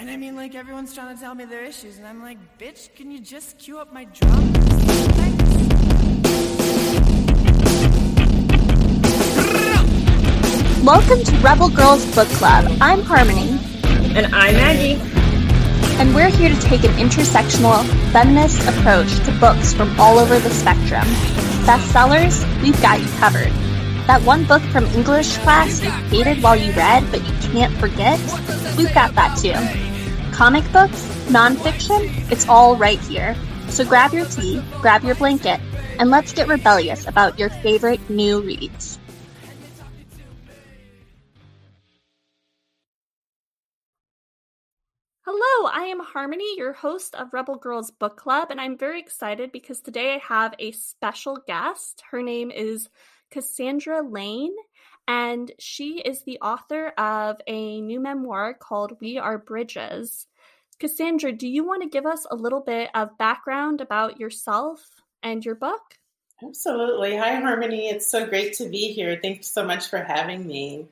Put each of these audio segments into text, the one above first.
And I mean, like, everyone's trying to tell me their issues, and I'm like, bitch, can you just cue up my drum? Welcome to Rebel Girls Book Club. I'm Harmony. And I'm Maggie. And we're here to take an intersectional, feminist approach to books from all over the spectrum. Bestsellers, we've got you covered. That one book from English class you hated while you read, but you can't forget, we've got that too. Comic books, nonfiction, it's all right here. So grab your tea, grab your blanket, and let's get rebellious about your favorite new reads. Hello, I am Harmony, your host of Rebel Girls Book Club, and I'm very excited because today I have a special guest. Her name is Cassandra Lane, and she is the author of a new memoir called We Are Bridges. Cassandra, do you want to give us a little bit of background about yourself and your book? Absolutely. Hi, Harmony. It's so great to be here. Thank you so much for having me.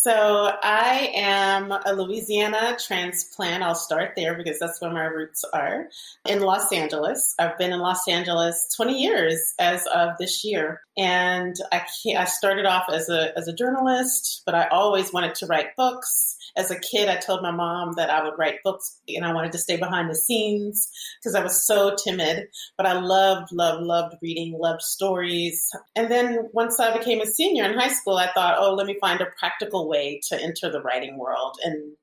So, I am a Louisiana transplant. I'll start there because that's where my roots are in Los Angeles. I've been in Los Angeles 20 years as of this year. And I, I started off as a, as a journalist, but I always wanted to write books as a kid, I told my mom that I would write books and I wanted to stay behind the scenes because I was so timid. But I loved, loved, loved reading, loved stories. And then once I became a senior in high school, I thought, oh, let me find a practical way to enter the writing world. And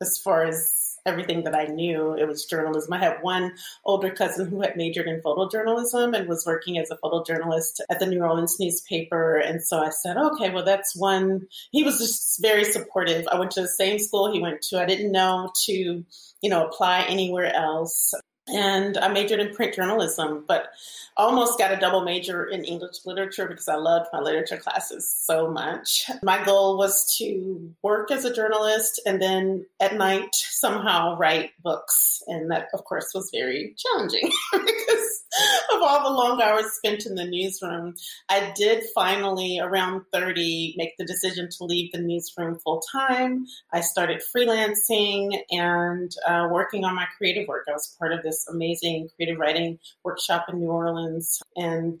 as far as everything that I knew. It was journalism. I had one older cousin who had majored in photojournalism and was working as a photojournalist at the New Orleans newspaper. And so I said, okay, well, that's one. He was just very supportive. I went to the same school he went to. I didn't know to, you know, apply anywhere else and I majored in print journalism, but almost got a double major in English literature because I loved my literature classes so much. My goal was to work as a journalist and then at night somehow write books. And that, of course, was very challenging because of all the long hours spent in the newsroom. I did finally, around 30, make the decision to leave the newsroom full time. I started freelancing and uh, working on my creative work. I was part of this amazing creative writing workshop in New Orleans and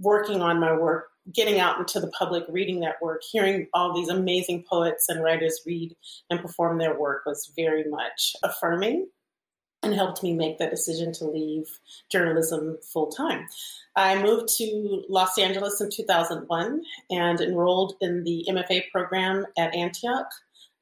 working on my work getting out into the public, reading that work, hearing all these amazing poets and writers read and perform their work was very much affirming and helped me make that decision to leave journalism full time. I moved to Los Angeles in 2001 and enrolled in the MFA program at Antioch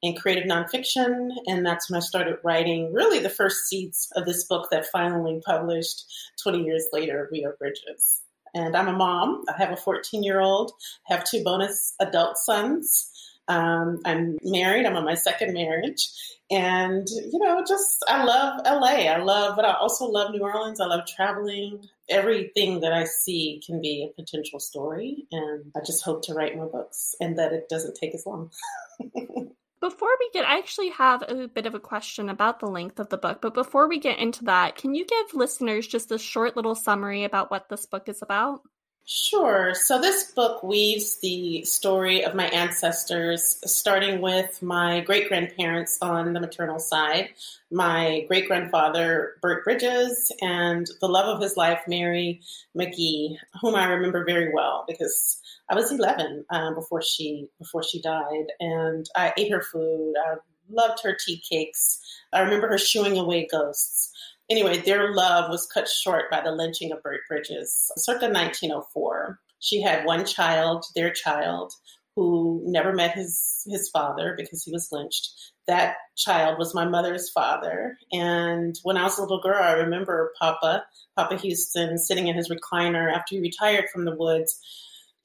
in creative nonfiction. And that's when I started writing really the first seeds of this book that finally published 20 years later, We Are Bridges. And I'm a mom. I have a 14 year old, I have two bonus adult sons. Um, I'm married. I'm on my second marriage. And, you know, just I love LA. I love, but I also love New Orleans. I love traveling. Everything that I see can be a potential story. And I just hope to write more books and that it doesn't take as long. Before we get, I actually have a bit of a question about the length of the book, but before we get into that, can you give listeners just a short little summary about what this book is about? Sure. So this book weaves the story of my ancestors, starting with my great grandparents on the maternal side, my great grandfather, Bert Bridges, and the love of his life, Mary McGee, whom I remember very well because I was 11 um, before she before she died, and I ate her food. I loved her tea cakes. I remember her shooing away ghosts anyway, their love was cut short by the lynching of Bert Bridges circa 1904. She had one child, their child, who never met his, his father because he was lynched. That child was my mother's father. And when I was a little girl, I remember Papa, Papa Houston, sitting in his recliner after he retired from the woods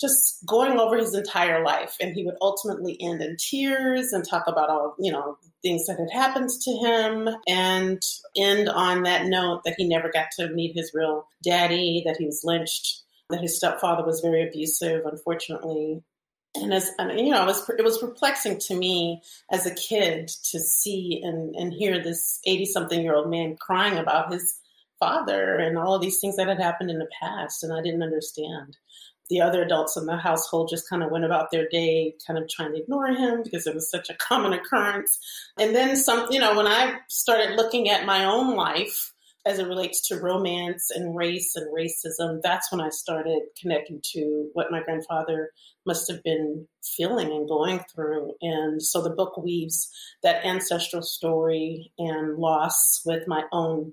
just going over his entire life. And he would ultimately end in tears and talk about all, you know, things that had happened to him and end on that note that he never got to meet his real daddy, that he was lynched, that his stepfather was very abusive, unfortunately. And as you know, it was it was perplexing to me as a kid to see and, and hear this eighty something year old man crying about his father and all of these things that had happened in the past, and I didn't understand the other adults in the household just kind of went about their day, kind of trying to ignore him because it was such a common occurrence. And then some, you know, when I started looking at my own life as it relates to romance and race and racism, that's when I started connecting to what my grandfather must have been feeling and going through. And so the book weaves that ancestral story and loss with my own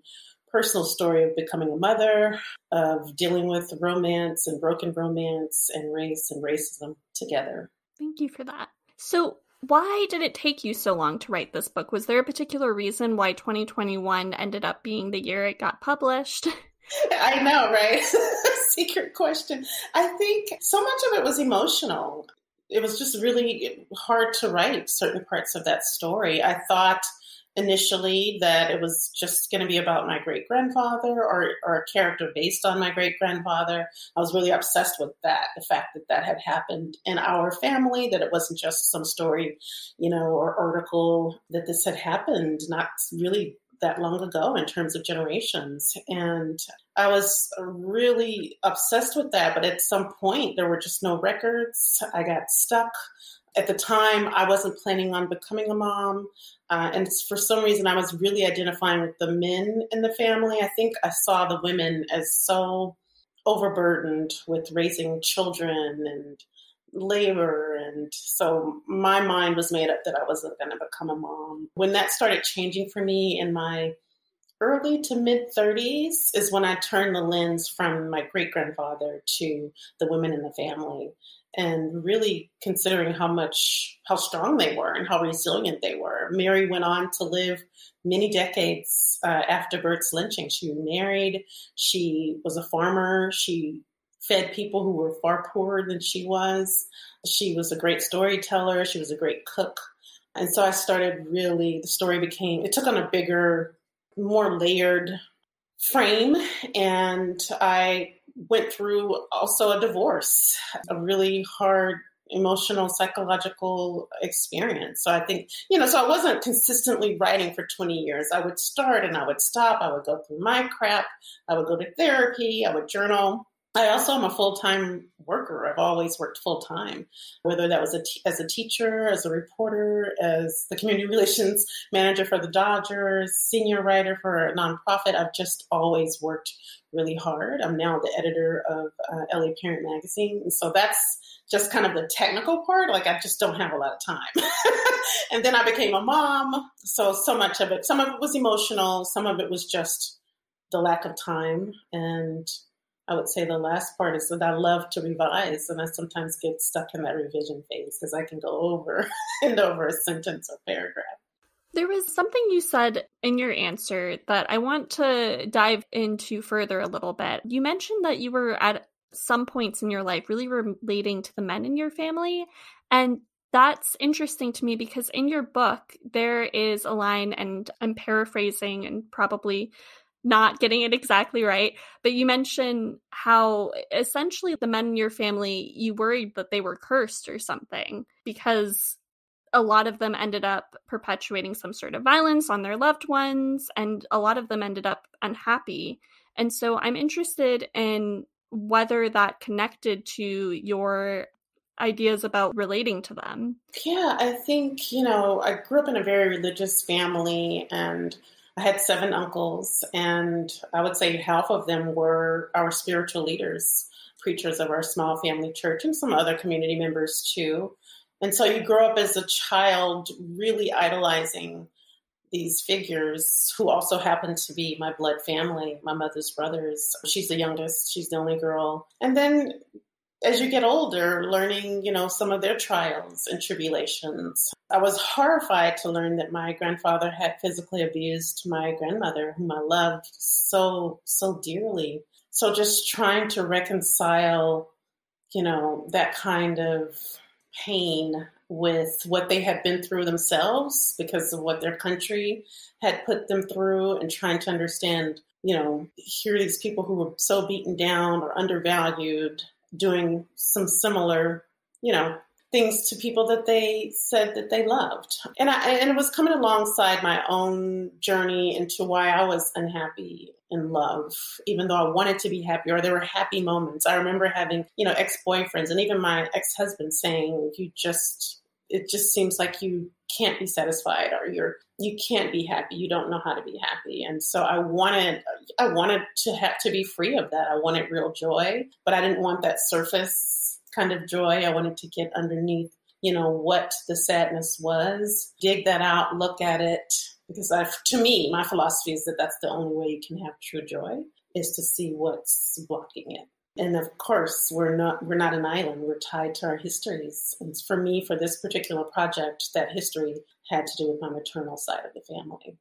personal story of becoming a mother, of dealing with romance and broken romance and race and racism together. Thank you for that. So, why did it take you so long to write this book? Was there a particular reason why 2021 ended up being the year it got published? I know, right? Secret question. I think so much of it was emotional. It was just really hard to write certain parts of that story. I thought initially that it was just going to be about my great grandfather or, or a character based on my great grandfather. I was really obsessed with that, the fact that that had happened in our family, that it wasn't just some story, you know, or article that this had happened not really that long ago in terms of generations. And I was really obsessed with that. But at some point, there were just no records. I got stuck. At the time, I wasn't planning on becoming a mom. Uh, and for some reason, I was really identifying with the men in the family. I think I saw the women as so overburdened with raising children and labor. And so my mind was made up that I wasn't going to become a mom. When that started changing for me in my early to mid 30s is when I turned the lens from my great grandfather to the women in the family and really considering how much how strong they were and how resilient they were. Mary went on to live many decades uh, after Bert's lynching. She married. She was a farmer. She fed people who were far poorer than she was. She was a great storyteller. She was a great cook. And so I started really, the story became, it took on a bigger, more layered frame. And I went through also a divorce, a really hard emotional, psychological experience. So I think, you know, so I wasn't consistently writing for 20 years. I would start and I would stop. I would go through my crap. I would go to therapy. I would journal. I also am a full time worker. I've always worked full time, whether that was a t- as a teacher, as a reporter, as the community relations manager for the Dodgers, senior writer for a nonprofit. I've just always worked really hard. I'm now the editor of uh, LA Parent Magazine. And so that's just kind of the technical part. Like I just don't have a lot of time. and then I became a mom. So, so much of it, some of it was emotional, some of it was just the lack of time. And I would say the last part is that I love to revise, and I sometimes get stuck in that revision phase because I can go over and over a sentence or paragraph. There was something you said in your answer that I want to dive into further a little bit. You mentioned that you were at some points in your life really relating to the men in your family. And that's interesting to me because in your book, there is a line, and I'm paraphrasing and probably not getting it exactly right, but you mentioned how essentially the men in your family, you worried that they were cursed or something because a lot of them ended up perpetuating some sort of violence on their loved ones, and a lot of them ended up unhappy. And so I'm interested in whether that connected to your ideas about relating to them. Yeah, I think, you know, I grew up in a very religious family and I had seven uncles, and I would say half of them were our spiritual leaders, preachers of our small family church, and some other community members too. And so you grow up as a child really idolizing these figures who also happen to be my blood family, my mother's brothers. She's the youngest, she's the only girl. And then as you get older, learning, you know, some of their trials and tribulations. I was horrified to learn that my grandfather had physically abused my grandmother, whom I loved so, so dearly. So just trying to reconcile, you know, that kind of pain with what they had been through themselves because of what their country had put them through and trying to understand, you know, here are these people who were so beaten down or undervalued doing some similar, you know, things to people that they said that they loved. And I and it was coming alongside my own journey into why I was unhappy in love, even though I wanted to be happy, or there were happy moments. I remember having, you know, ex boyfriends and even my ex husband saying, You just, it just seems like you can't be satisfied or you're you can't be happy you don't know how to be happy and so i wanted i wanted to have to be free of that i wanted real joy but i didn't want that surface kind of joy i wanted to get underneath you know what the sadness was dig that out look at it because I, to me, my philosophy is that that's the only way you can have true joy is to see what's blocking it. And of course, we're not we're not an island. We're tied to our histories. And for me, for this particular project, that history had to do with my maternal side of the family.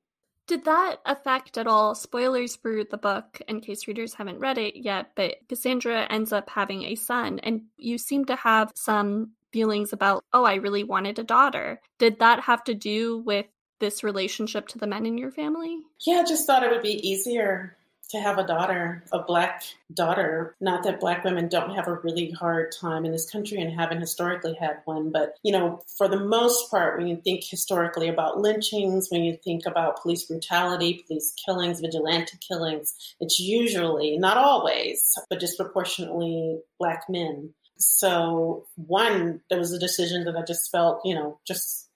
Did that affect at all? Spoilers for the book in case readers haven't read it yet, but Cassandra ends up having a son, and you seem to have some feelings about, oh, I really wanted a daughter. Did that have to do with this relationship to the men in your family? Yeah, I just thought it would be easier to have a daughter, a black daughter. Not that black women don't have a really hard time in this country and haven't historically had one, but you know, for the most part, when you think historically about lynchings, when you think about police brutality, police killings, vigilante killings, it's usually, not always, but disproportionately black men. So, one, there was a decision that I just felt, you know, just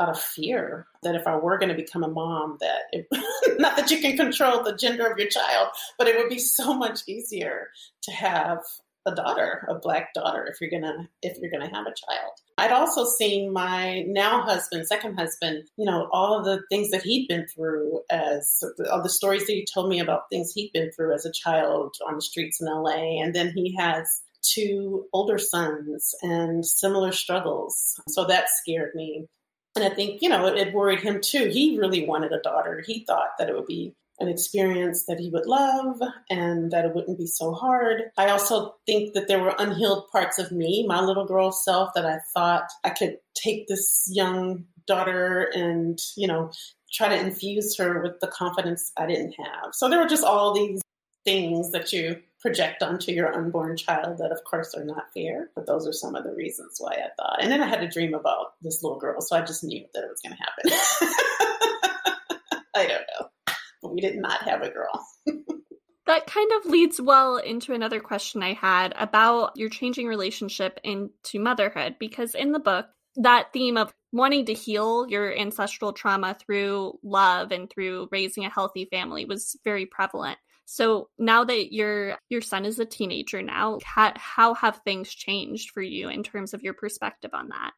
out of fear that if I were going to become a mom, that it, not that you can control the gender of your child, but it would be so much easier to have a daughter, a black daughter, if you're gonna if you're gonna have a child. I'd also seen my now husband, second husband, you know, all of the things that he'd been through as all the stories that he told me about things he'd been through as a child on the streets in LA, and then he has two older sons and similar struggles. So that scared me. And I think, you know, it, it worried him too. He really wanted a daughter. He thought that it would be an experience that he would love and that it wouldn't be so hard. I also think that there were unhealed parts of me, my little girl self, that I thought I could take this young daughter and, you know, try to infuse her with the confidence I didn't have. So there were just all these things that you project onto your unborn child that of course are not fair but those are some of the reasons why i thought. And then i had a dream about this little girl so i just knew that it was going to happen. I don't know. But we did not have a girl. That kind of leads well into another question i had about your changing relationship into motherhood because in the book that theme of wanting to heal your ancestral trauma through love and through raising a healthy family was very prevalent so now that your your son is a teenager now, how, how have things changed for you in terms of your perspective on that?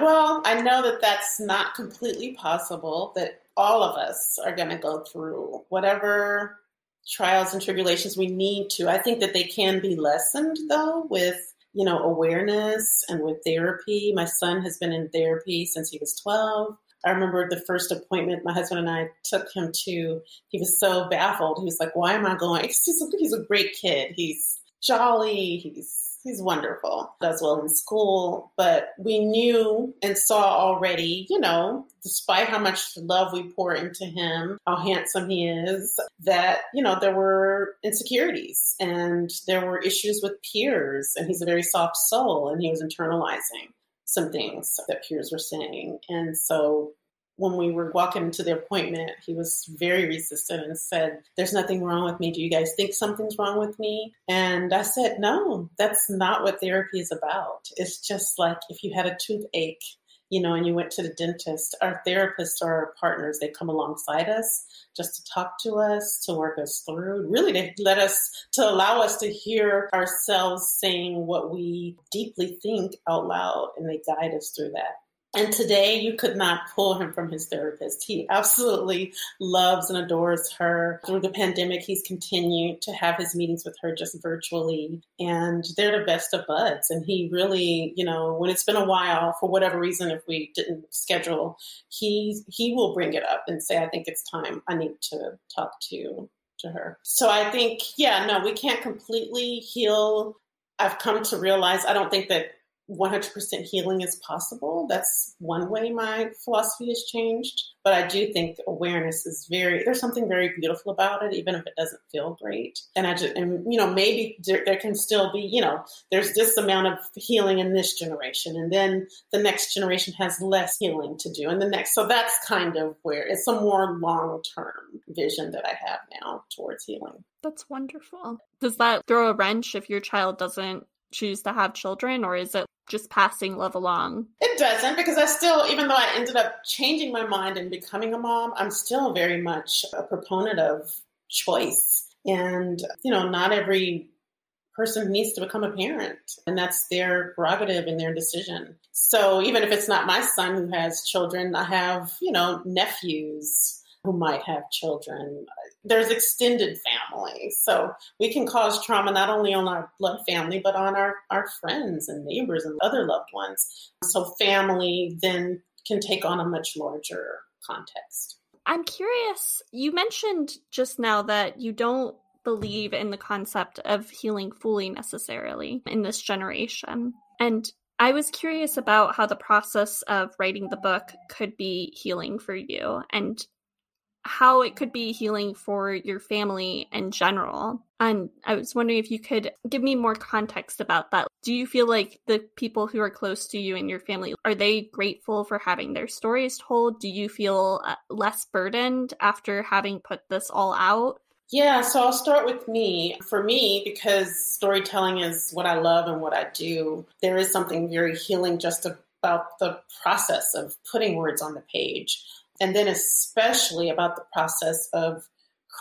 Well, I know that that's not completely possible. That all of us are going to go through whatever trials and tribulations we need to. I think that they can be lessened though with you know awareness and with therapy. My son has been in therapy since he was 12. I remember the first appointment my husband and I took him to. He was so baffled. He was like, "Why am I going?" He's a, he's a great kid. He's jolly. He's he's wonderful. Does well in school. But we knew and saw already, you know, despite how much love we pour into him, how handsome he is, that you know there were insecurities and there were issues with peers. And he's a very soft soul, and he was internalizing some things that peers were saying. And so when we were walking to the appointment, he was very resistant and said, There's nothing wrong with me. Do you guys think something's wrong with me? And I said, No, that's not what therapy is about. It's just like if you had a toothache you know, and you went to the dentist, our therapists are our partners. They come alongside us just to talk to us, to work us through, really to let us, to allow us to hear ourselves saying what we deeply think out loud, and they guide us through that. And today, you could not pull him from his therapist. He absolutely loves and adores her. Through the pandemic, he's continued to have his meetings with her just virtually, and they're the best of buds. And he really, you know, when it's been a while, for whatever reason, if we didn't schedule, he he will bring it up and say, "I think it's time. I need to talk to to her." So I think, yeah, no, we can't completely heal. I've come to realize I don't think that 100% healing is possible. That's one way my philosophy has changed. But I do think awareness is very, there's something very beautiful about it, even if it doesn't feel great. And I just, and, you know, maybe there, there can still be, you know, there's this amount of healing in this generation. And then the next generation has less healing to do. And the next, so that's kind of where it's a more long term vision that I have now towards healing. That's wonderful. Does that throw a wrench if your child doesn't choose to have children, or is it just passing love along? It doesn't, because I still, even though I ended up changing my mind and becoming a mom, I'm still very much a proponent of choice. And, you know, not every person needs to become a parent, and that's their prerogative and their decision. So even if it's not my son who has children, I have, you know, nephews who might have children there's extended family. So we can cause trauma not only on our blood family, but on our, our friends and neighbors and other loved ones. So family then can take on a much larger context. I'm curious, you mentioned just now that you don't believe in the concept of healing fully necessarily in this generation. And I was curious about how the process of writing the book could be healing for you. And how it could be healing for your family in general. And I was wondering if you could give me more context about that. Do you feel like the people who are close to you and your family are they grateful for having their stories told? Do you feel uh, less burdened after having put this all out? Yeah, so I'll start with me. For me, because storytelling is what I love and what I do, there is something very healing just about the process of putting words on the page and then especially about the process of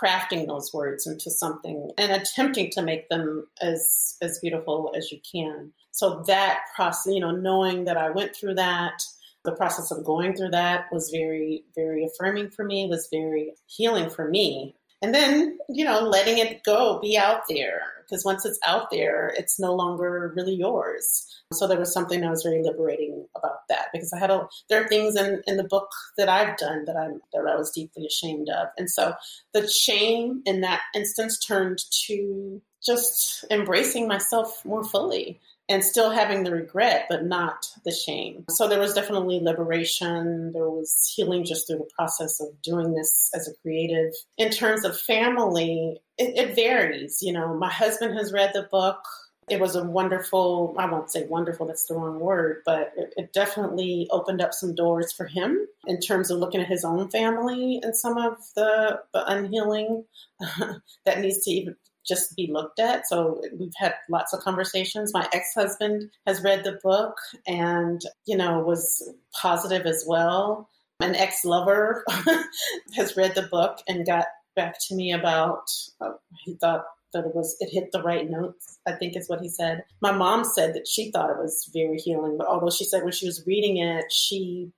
crafting those words into something and attempting to make them as as beautiful as you can. So that process you know knowing that i went through that the process of going through that was very very affirming for me was very healing for me and then you know letting it go be out there. Because once it's out there it's no longer really yours. So there was something that was very liberating about that because I had a there are things in, in the book that I've done that I'm that I was deeply ashamed of. And so the shame in that instance turned to just embracing myself more fully and still having the regret, but not the shame. So there was definitely liberation. There was healing just through the process of doing this as a creative. In terms of family, it, it varies. You know, my husband has read the book it was a wonderful, I won't say wonderful, that's the wrong word, but it, it, definitely opened up some doors for him in terms of looking at his own family and some of the, the unhealing that needs to even just be looked at. So we've had lots of conversations. My ex-husband has read the book and, you know, was positive as well. An ex-lover has read the book and got back to me about, uh, he thought that it was it hit the right notes. I think is what he said. My mom said that she thought it was very healing, but although she said when she was reading it, she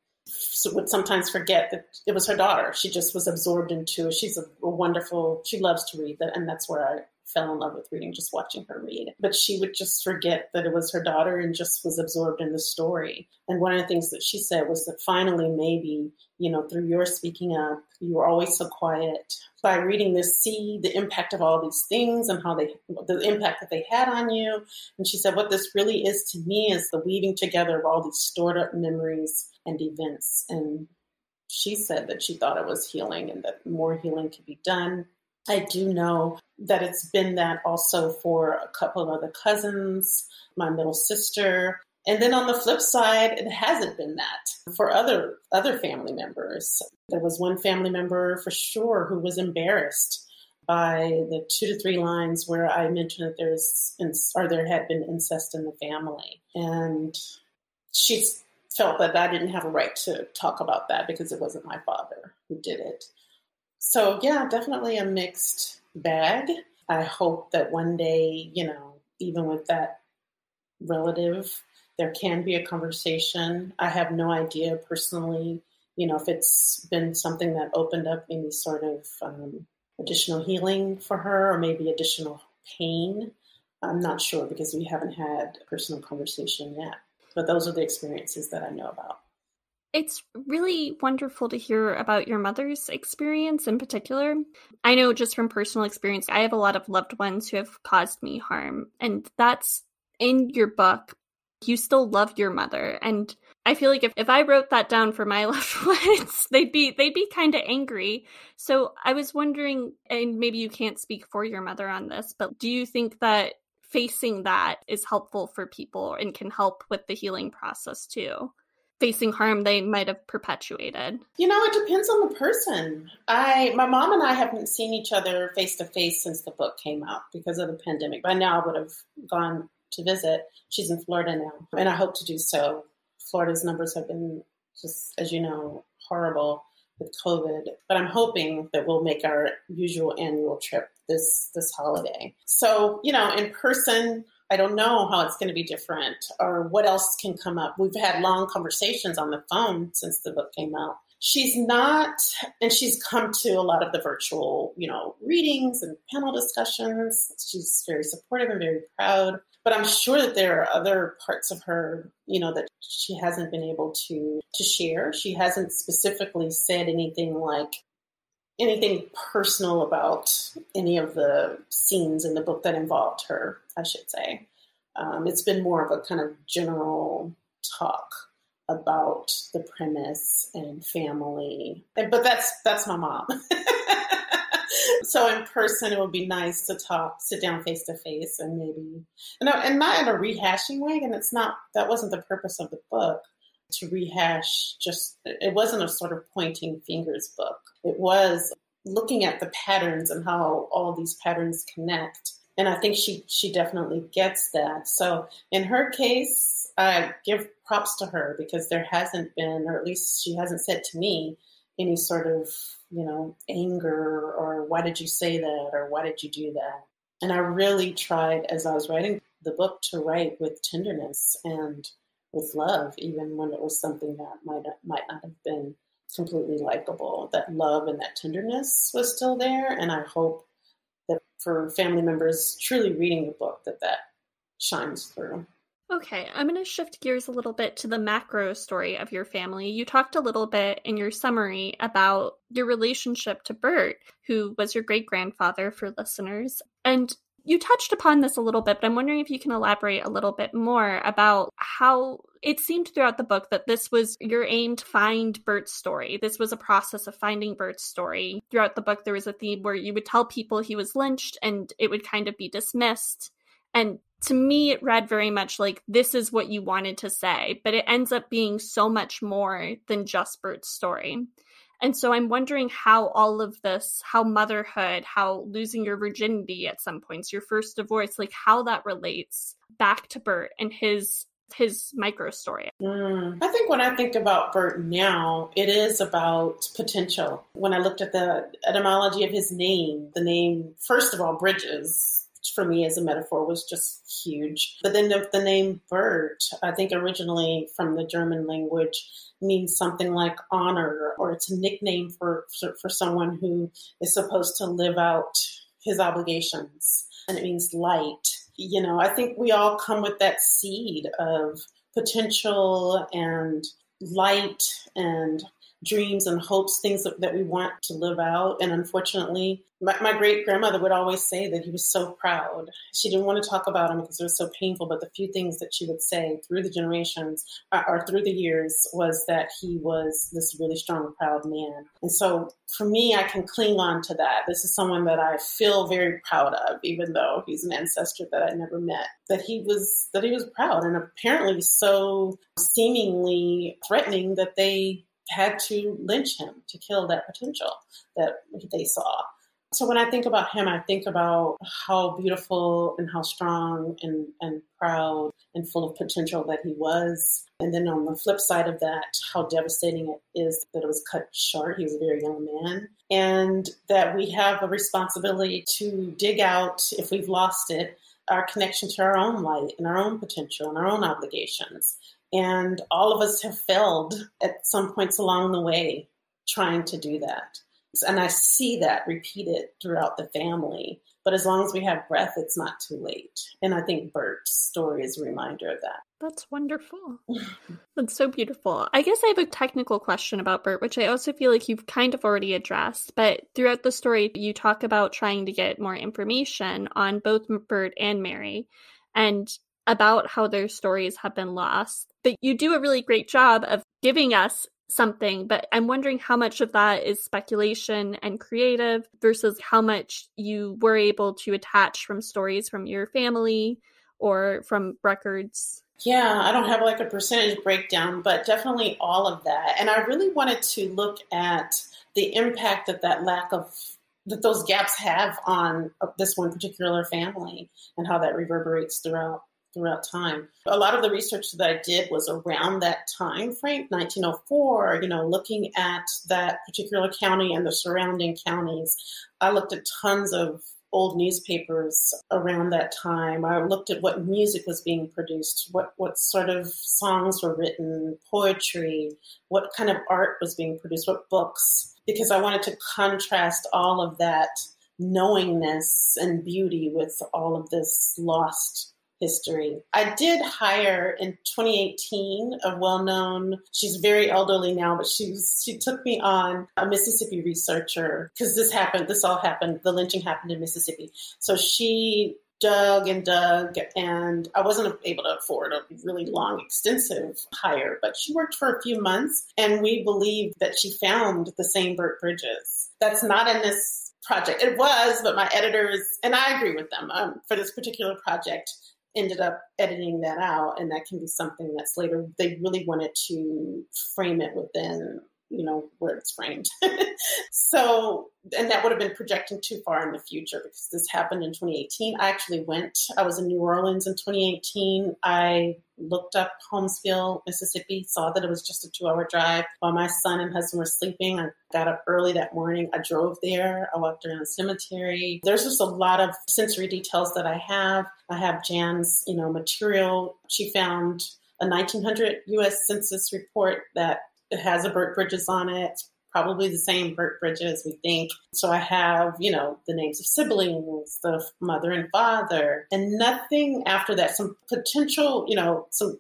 would sometimes forget that it was her daughter. She just was absorbed into it. She's a wonderful. She loves to read, that, and that's where I fell in love with reading, just watching her read. But she would just forget that it was her daughter and just was absorbed in the story. And one of the things that she said was that finally, maybe, you know, through your speaking up, you were always so quiet. By reading this, see the impact of all these things and how they, the impact that they had on you. And she said, what this really is to me is the weaving together of all these stored up memories and events. And she said that she thought it was healing and that more healing could be done I do know that it's been that also for a couple of other cousins, my middle sister. And then on the flip side, it hasn't been that for other other family members. There was one family member for sure who was embarrassed by the two to three lines where I mentioned that there's or there had been incest in the family, and she felt that I didn't have a right to talk about that because it wasn't my father who did it. So, yeah, definitely a mixed bag. I hope that one day, you know, even with that relative, there can be a conversation. I have no idea personally, you know, if it's been something that opened up any sort of um, additional healing for her or maybe additional pain. I'm not sure because we haven't had a personal conversation yet. But those are the experiences that I know about. It's really wonderful to hear about your mother's experience in particular. I know just from personal experience, I have a lot of loved ones who have caused me harm, and that's in your book. you still love your mother. And I feel like if, if I wrote that down for my loved ones, they'd be they'd be kind of angry. So I was wondering, and maybe you can't speak for your mother on this, but do you think that facing that is helpful for people and can help with the healing process too? Facing harm they might have perpetuated. You know, it depends on the person. I my mom and I haven't seen each other face to face since the book came out because of the pandemic. By now I would have gone to visit. She's in Florida now, and I hope to do so. Florida's numbers have been just, as you know, horrible with COVID, but I'm hoping that we'll make our usual annual trip this this holiday. So, you know, in person, I don't know how it's going to be different or what else can come up. We've had long conversations on the phone since the book came out. She's not, and she's come to a lot of the virtual, you know, readings and panel discussions. She's very supportive and very proud but I'm sure that there are other parts of her, you know, that she hasn't been able to to share. She hasn't specifically said anything like anything personal about any of the scenes in the book that involved her. I should say um, it's been more of a kind of general talk about the premise and family. But that's that's my mom. so in person, it would be nice to talk, sit down face to face, and maybe, and, and not in a rehashing way. And it's not that wasn't the purpose of the book to rehash. Just it wasn't a sort of pointing fingers book. It was looking at the patterns and how all these patterns connect. And I think she she definitely gets that. So in her case, I give props to her because there hasn't been, or at least she hasn't said to me, any sort of you know anger or why did you say that or why did you do that and i really tried as i was writing the book to write with tenderness and with love even when it was something that might might not have been completely likable that love and that tenderness was still there and i hope that for family members truly reading the book that that shines through Okay, I'm going to shift gears a little bit to the macro story of your family. You talked a little bit in your summary about your relationship to Bert, who was your great grandfather for listeners. And you touched upon this a little bit, but I'm wondering if you can elaborate a little bit more about how it seemed throughout the book that this was your aim to find Bert's story. This was a process of finding Bert's story. Throughout the book, there was a theme where you would tell people he was lynched and it would kind of be dismissed. And to me, it read very much like this is what you wanted to say, but it ends up being so much more than just Bert's story. And so I'm wondering how all of this, how motherhood, how losing your virginity at some points, your first divorce, like how that relates back to Bert and his his micro story. Mm. I think when I think about Bert now, it is about potential. When I looked at the etymology of his name, the name, first of all, Bridges, for me as a metaphor was just huge. But then the, the name Bert, I think originally from the German language, means something like honor, or it's a nickname for, for, for someone who is supposed to live out his obligations. And it means light. You know, I think we all come with that seed of potential and light and dreams and hopes, things that, that we want to live out. And unfortunately, my, my great grandmother would always say that he was so proud. She didn't want to talk about him because it was so painful, but the few things that she would say through the generations uh, or through the years was that he was this really strong, proud man. And so for me, I can cling on to that. This is someone that I feel very proud of, even though he's an ancestor that I never met. That he was that he was proud and apparently so seemingly threatening that they had to lynch him to kill that potential that they saw. So when I think about him, I think about how beautiful and how strong and, and proud and full of potential that he was. And then on the flip side of that, how devastating it is that it was cut short. He was a very young man. And that we have a responsibility to dig out, if we've lost it, our connection to our own light and our own potential and our own obligations. And all of us have failed at some points along the way trying to do that. And I see that repeated throughout the family. But as long as we have breath, it's not too late. And I think Bert's story is a reminder of that. That's wonderful. That's so beautiful. I guess I have a technical question about Bert, which I also feel like you've kind of already addressed. But throughout the story, you talk about trying to get more information on both Bert and Mary. And about how their stories have been lost. But you do a really great job of giving us something, but I'm wondering how much of that is speculation and creative versus how much you were able to attach from stories from your family or from records. Yeah, I don't have like a percentage breakdown, but definitely all of that. And I really wanted to look at the impact that that lack of that those gaps have on uh, this one particular family and how that reverberates throughout throughout time. A lot of the research that I did was around that time frame, 1904, you know, looking at that particular county and the surrounding counties. I looked at tons of old newspapers around that time. I looked at what music was being produced, what, what sort of songs were written, poetry, what kind of art was being produced, what books, because I wanted to contrast all of that knowingness and beauty with all of this lost history. I did hire in 2018 a well-known. She's very elderly now, but she was, she took me on a Mississippi researcher because this happened. This all happened. The lynching happened in Mississippi. So she dug and dug, and I wasn't able to afford a really long, extensive hire, but she worked for a few months, and we believe that she found the same Bert Bridges. That's not in this project. It was, but my editors, and I agree with them um, for this particular project, ended up editing that out and that can be something that's later they really wanted to frame it within you know where it's framed. So and that would have been projecting too far in the future because this happened in 2018 i actually went i was in new orleans in 2018 i looked up holmesville mississippi saw that it was just a two hour drive while my son and husband were sleeping. I got up early that morning. I drove there. I walked around the cemetery. There's just a lot of sensory details that i have. I have jan's you know material. She found a 1900 US Census report that it has a Bert Bridges on it, probably the same Bert Bridges we think. So I have, you know, the names of siblings, the mother and father, and nothing after that. Some potential, you know, some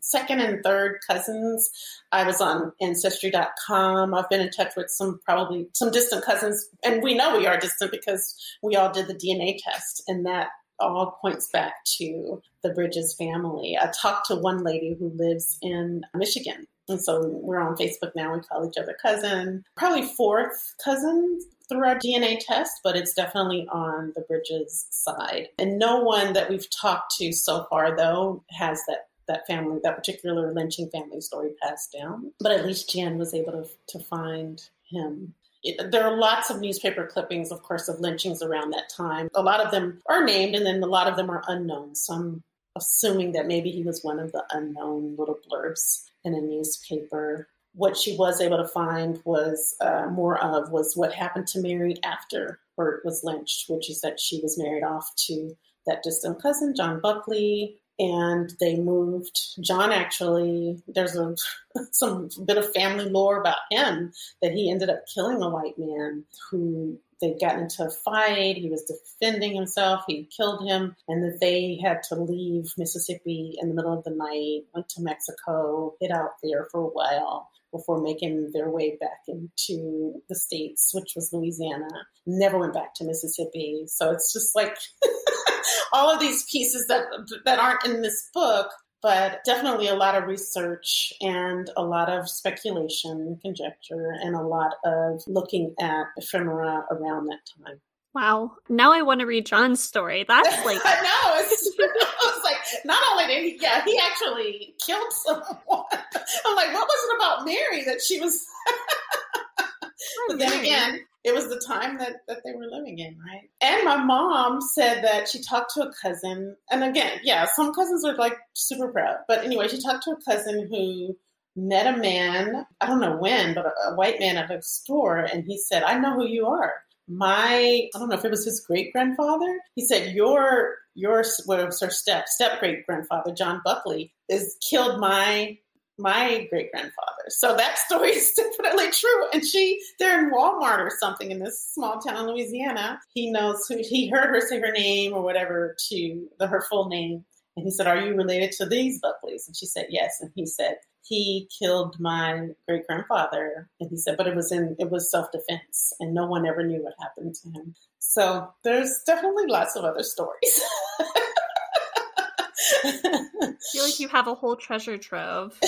second and third cousins. I was on ancestry.com. I've been in touch with some probably some distant cousins, and we know we are distant because we all did the DNA test, and that all points back to the Bridges family. I talked to one lady who lives in Michigan and so we're on Facebook now. We call each other cousin. Probably fourth cousin through our DNA test, but it's definitely on the Bridges side. And no one that we've talked to so far, though, has that that family, that particular lynching family story passed down. But at least Jan was able to, to find him. It, there are lots of newspaper clippings, of course, of lynchings around that time. A lot of them are named, and then a lot of them are unknown. So I'm assuming that maybe he was one of the unknown little blurbs in a newspaper. What she was able to find was uh, more of was what happened to Mary after Bert was lynched, which is that she was married off to that distant cousin, John Buckley, and they moved. John actually, there's a some bit of family lore about him that he ended up killing a white man who they got into a fight. He was defending himself. He killed him, and that they had to leave Mississippi in the middle of the night, went to Mexico, hid out there for a while before making their way back into the states, which was Louisiana. Never went back to Mississippi. So it's just like all of these pieces that that aren't in this book but definitely a lot of research and a lot of speculation, conjecture, and a lot of looking at ephemera around that time. Wow. Now I want to read John's story. That's like I know. It's, it's like not only did he yeah, he actually killed someone. I'm like, what was it about Mary that she was But then again, it was the time that, that they were living in, right? And my mom said that she talked to a cousin, and again, yeah, some cousins are like super proud. But anyway, she talked to a cousin who met a man, I don't know when, but a, a white man at a store, and he said, I know who you are. My, I don't know if it was his great grandfather. He said, Your your what was her step step great grandfather John Buckley is killed my my great grandfather. So that story is definitely true. And she, they're in Walmart or something in this small town in Louisiana. He knows who, he heard her say her name or whatever to the, her full name. And he said, Are you related to these Buckleys? And she said, Yes. And he said, He killed my great grandfather. And he said, But it was in, it was self defense and no one ever knew what happened to him. So there's definitely lots of other stories. I feel like you have a whole treasure trove.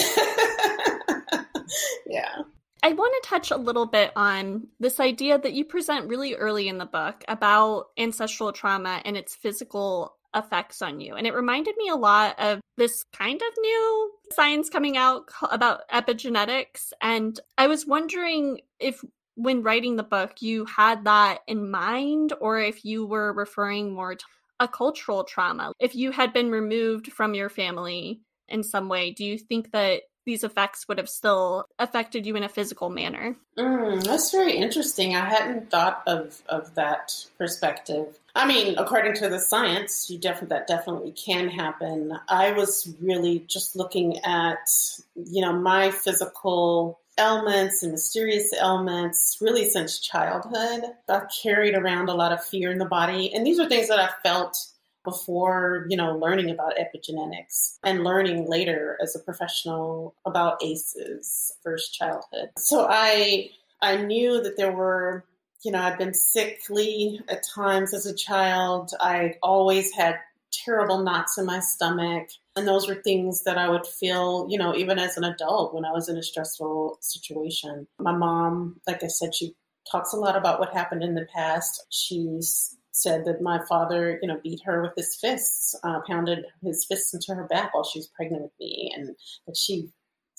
yeah. I want to touch a little bit on this idea that you present really early in the book about ancestral trauma and its physical effects on you. And it reminded me a lot of this kind of new science coming out about epigenetics. And I was wondering if when writing the book you had that in mind or if you were referring more to a cultural trauma. If you had been removed from your family in some way, do you think that these effects would have still affected you in a physical manner? Mm, that's very interesting. I hadn't thought of, of that perspective. I mean, according to the science, you definitely that definitely can happen. I was really just looking at, you know, my physical ailments and mysterious ailments really since childhood. I've carried around a lot of fear in the body, and these are things that I felt before, you know, learning about epigenetics and learning later as a professional about ACEs, first childhood. So I I knew that there were, you know, I've been sickly at times as a child. I always had terrible knots in my stomach. And those were things that I would feel, you know, even as an adult when I was in a stressful situation. My mom, like I said, she talks a lot about what happened in the past. She's said that my father, you know, beat her with his fists, uh, pounded his fists into her back while she was pregnant with me, and that she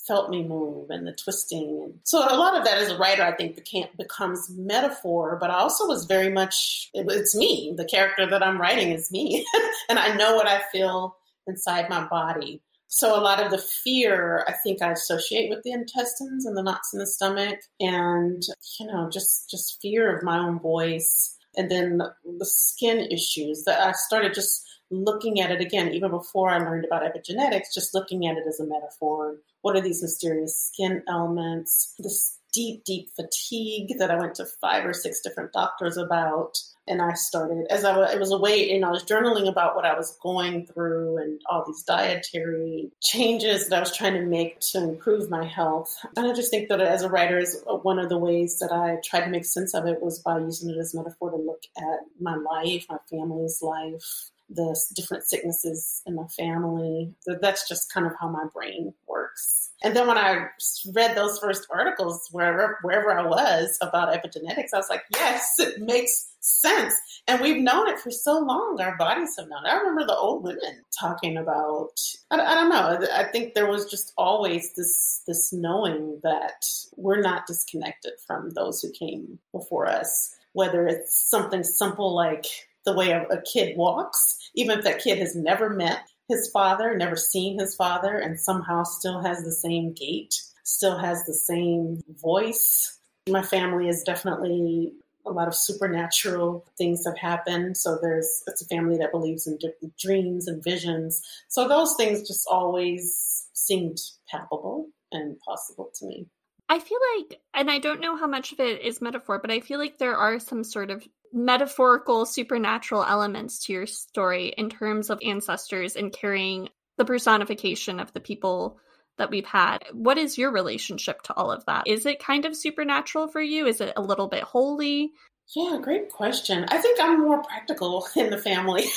felt me move and the twisting. And so a lot of that as a writer, I think, becomes metaphor, but I also was very much, it's me. The character that I'm writing is me. and I know what I feel inside my body. So a lot of the fear, I think I associate with the intestines and the knots in the stomach and, you know, just, just fear of my own voice and then the skin issues that I started just looking at it again, even before I learned about epigenetics, just looking at it as a metaphor. What are these mysterious skin elements This deep, deep fatigue that I went to five or six different doctors about and I started as I was, it was a way, you I was journaling about what I was going through and all these dietary changes that I was trying to make to improve my health. And I just think that as a writer, is one of the ways that I tried to make sense of it was by using it as metaphor to look at my life, my family's life, the different sicknesses in my family. That's just kind of how my brain works. And then when I read those first articles, wherever wherever I was about epigenetics, I was like, yes, it makes sense. And we've known it for so long. Our bodies have known. I remember the old women talking about. I, I don't know. I think there was just always this this knowing that we're not disconnected from those who came before us. Whether it's something simple like the way a, a kid walks, even if that kid has never met his father, never seen his father, and somehow still has the same gait, still has the same voice. My family is definitely a lot of supernatural things have happened. So there's it's a family that believes in dreams and visions. So those things just always seemed palpable and possible to me. I feel like, and I don't know how much of it is metaphor, but I feel like there are some sort of metaphorical supernatural elements to your story in terms of ancestors and carrying the personification of the people that we've had. What is your relationship to all of that? Is it kind of supernatural for you? Is it a little bit holy? Yeah, great question. I think I'm more practical in the family.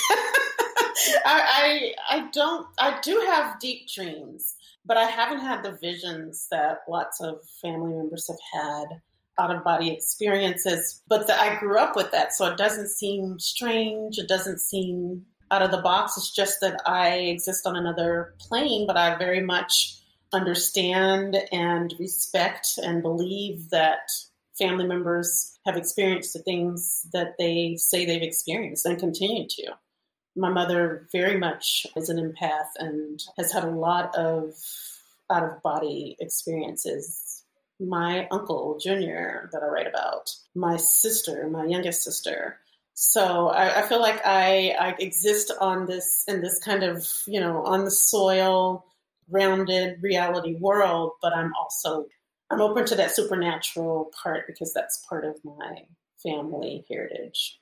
I, I I don't I do have deep dreams, but I haven't had the visions that lots of family members have had out of body experiences. But the, I grew up with that, so it doesn't seem strange. It doesn't seem out of the box. It's just that I exist on another plane, but I very much understand and respect and believe that family members have experienced the things that they say they've experienced and continue to. My mother very much is an empath and has had a lot of out of body experiences. My uncle, Junior, that I write about, my sister, my youngest sister. So I, I feel like I, I exist on this in this kind of you know on the soil rounded reality world, but I'm also I'm open to that supernatural part because that's part of my family heritage.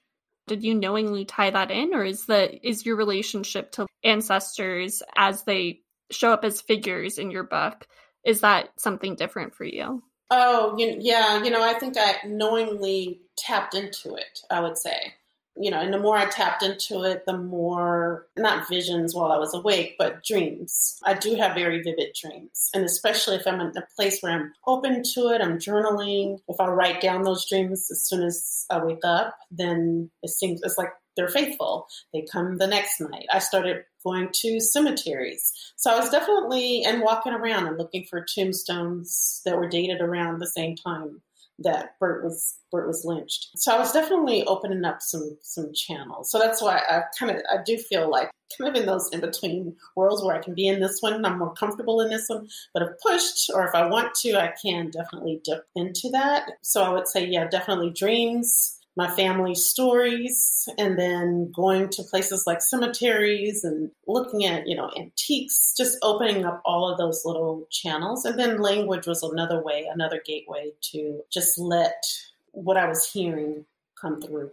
Did you knowingly tie that in or is the is your relationship to ancestors as they show up as figures in your book is that something different for you? Oh, you, yeah, you know, I think I knowingly tapped into it, I would say you know, and the more I tapped into it, the more, not visions while I was awake, but dreams. I do have very vivid dreams. And especially if I'm in a place where I'm open to it, I'm journaling. If I write down those dreams as soon as I wake up, then it seems it's like they're faithful. They come the next night. I started going to cemeteries. So I was definitely and walking around and looking for tombstones that were dated around the same time that Bert was Bert was lynched. So I was definitely opening up some some channels. So that's why I kind of I do feel like kind of in those in between worlds where I can be in this one, and I'm more comfortable in this one. But if pushed or if I want to, I can definitely dip into that. So I would say, yeah, definitely dreams my family stories and then going to places like cemeteries and looking at you know antiques just opening up all of those little channels. And then language was another way another gateway to just let what i was hearing come through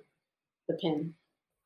the pen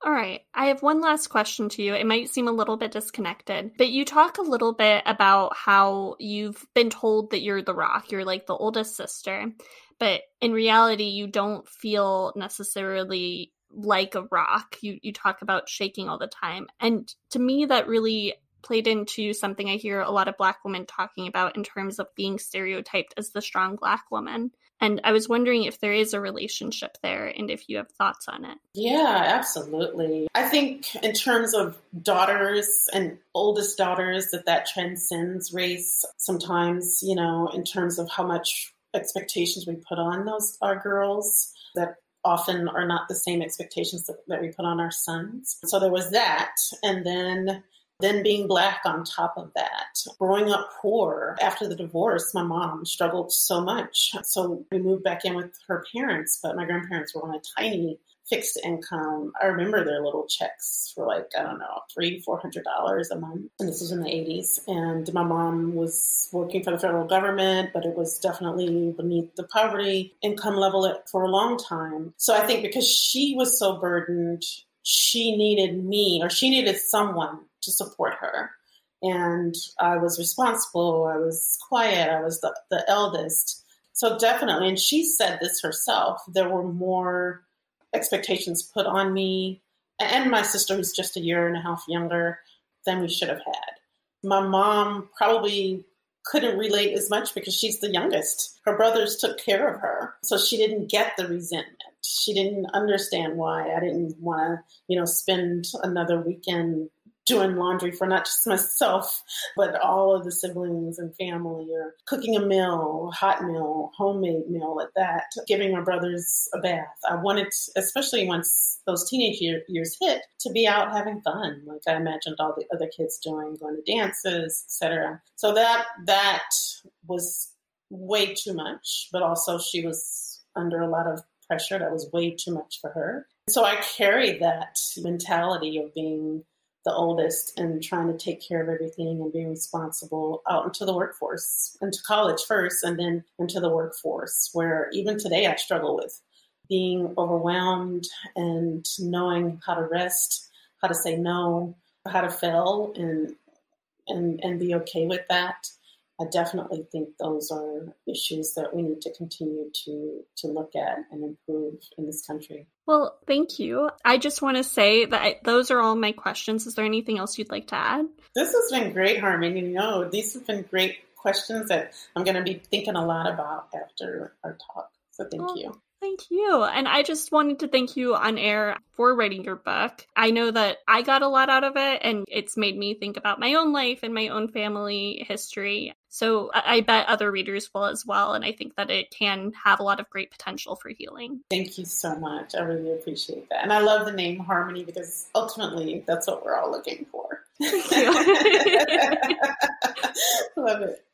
all right. I have one last question to you. It might seem a little bit disconnected, but you talk a little bit about how you've been told that you're the rock. You're like the oldest sister but in reality you don't feel necessarily like a rock you you talk about shaking all the time and to me that really played into something i hear a lot of black women talking about in terms of being stereotyped as the strong black woman and i was wondering if there is a relationship there and if you have thoughts on it. Yeah absolutely. I think in terms of daughters and oldest daughters that that transcends race sometimes you know in terms of how much expectations we put on those our girls that often are not the same expectations that, that we put on our sons. So there was that, and then then being black on top of that. Growing up poor after the divorce, my mom struggled so much. So we moved back in with her parents, but my grandparents were on a tiny fixed income. I remember their little checks for like, I don't know, three, four hundred dollars a month. And this was in the eighties. And my mom was working for the federal government, but it was definitely beneath the poverty income level for a long time. So I think because she was so burdened, she needed me or she needed someone to support her. And I was responsible, I was quiet, I was the, the eldest. So definitely, and she said this herself, there were more expectations put on me and my sister, who's just a year and a half younger than we should have had. My mom probably couldn't relate as much because she's the youngest. Her brothers took care of her, so she didn't get the resentment. She didn't understand why I didn't want to, you know, spend another weekend doing laundry for not just myself, but all of the siblings and family, or cooking a meal, hot meal, homemade meal at that, giving my brothers a bath. I wanted, especially once those teenage year, years hit, to be out having fun, like I imagined all the other kids doing, going to dances, etc. So that that was way too much, but also she was under a lot of pressure that was way too much for her. So I carried that mentality of being the oldest and trying to take care of everything and be responsible out into the workforce, into college first, and then into the workforce, where even today I struggle with being overwhelmed and knowing how to rest, how to say no, how to fail, and and and be okay with that. I definitely think those are issues that we need to continue to to look at and improve in this country. Well, thank you. I just want to say that I, those are all my questions. Is there anything else you'd like to add? This has been great, Harmony. You know, these have been great questions that I'm going to be thinking a lot about after our talk. So thank oh, you. Thank you. And I just wanted to thank you on air for writing your book. I know that I got a lot out of it and it's made me think about my own life and my own family history. So I bet other readers will as well. And I think that it can have a lot of great potential for healing. Thank you so much. I really appreciate that. And I love the name Harmony because ultimately that's what we're all looking for. Thank you. Love it.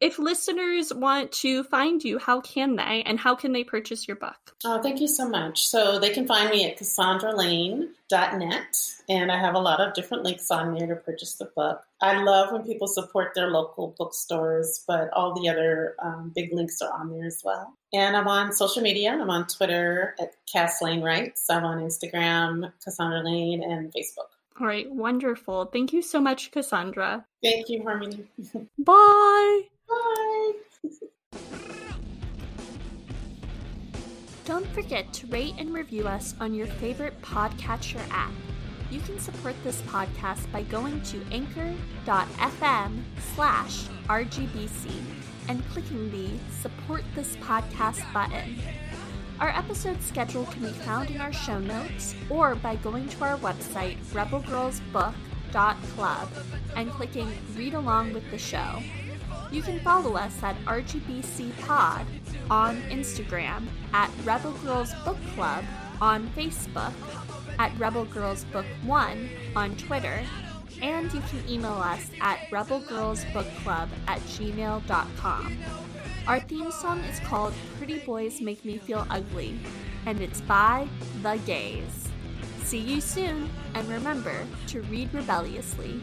if listeners want to find you, how can they and how can they purchase your book? Oh, thank you so much. So they can find me at cassandralane.net and I have a lot of different links on there to purchase the book. I love when people support their local bookstores, but all the other um, big links are on there as well. And I'm on social media. I'm on Twitter at Cass Lane Writes. I'm on Instagram, Cassandra Lane, and Facebook. All right, wonderful. Thank you so much, Cassandra. Thank you, Harmony. Bye. Bye. Don't forget to rate and review us on your favorite podcatcher app. You can support this podcast by going to anchor.fm slash RGBC and clicking the Support This Podcast button. Our episode schedule can be found in our show notes or by going to our website, rebelgirlsbook.club, and clicking Read Along with the Show. You can follow us at RGBC Pod on Instagram, at Rebel Girls Book Club on Facebook, at Rebel Girls Book 1 on Twitter, and you can email us at rebelgirlsbookclub at gmail.com. Our theme song is called Pretty Boys Make Me Feel Ugly, and it's by The Gays. See you soon, and remember to read rebelliously.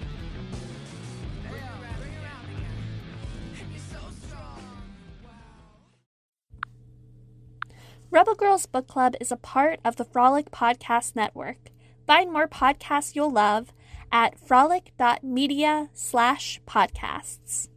Rebel Girls Book Club is a part of the Frolic Podcast Network. Find more podcasts you'll love at frolic.media slash podcasts.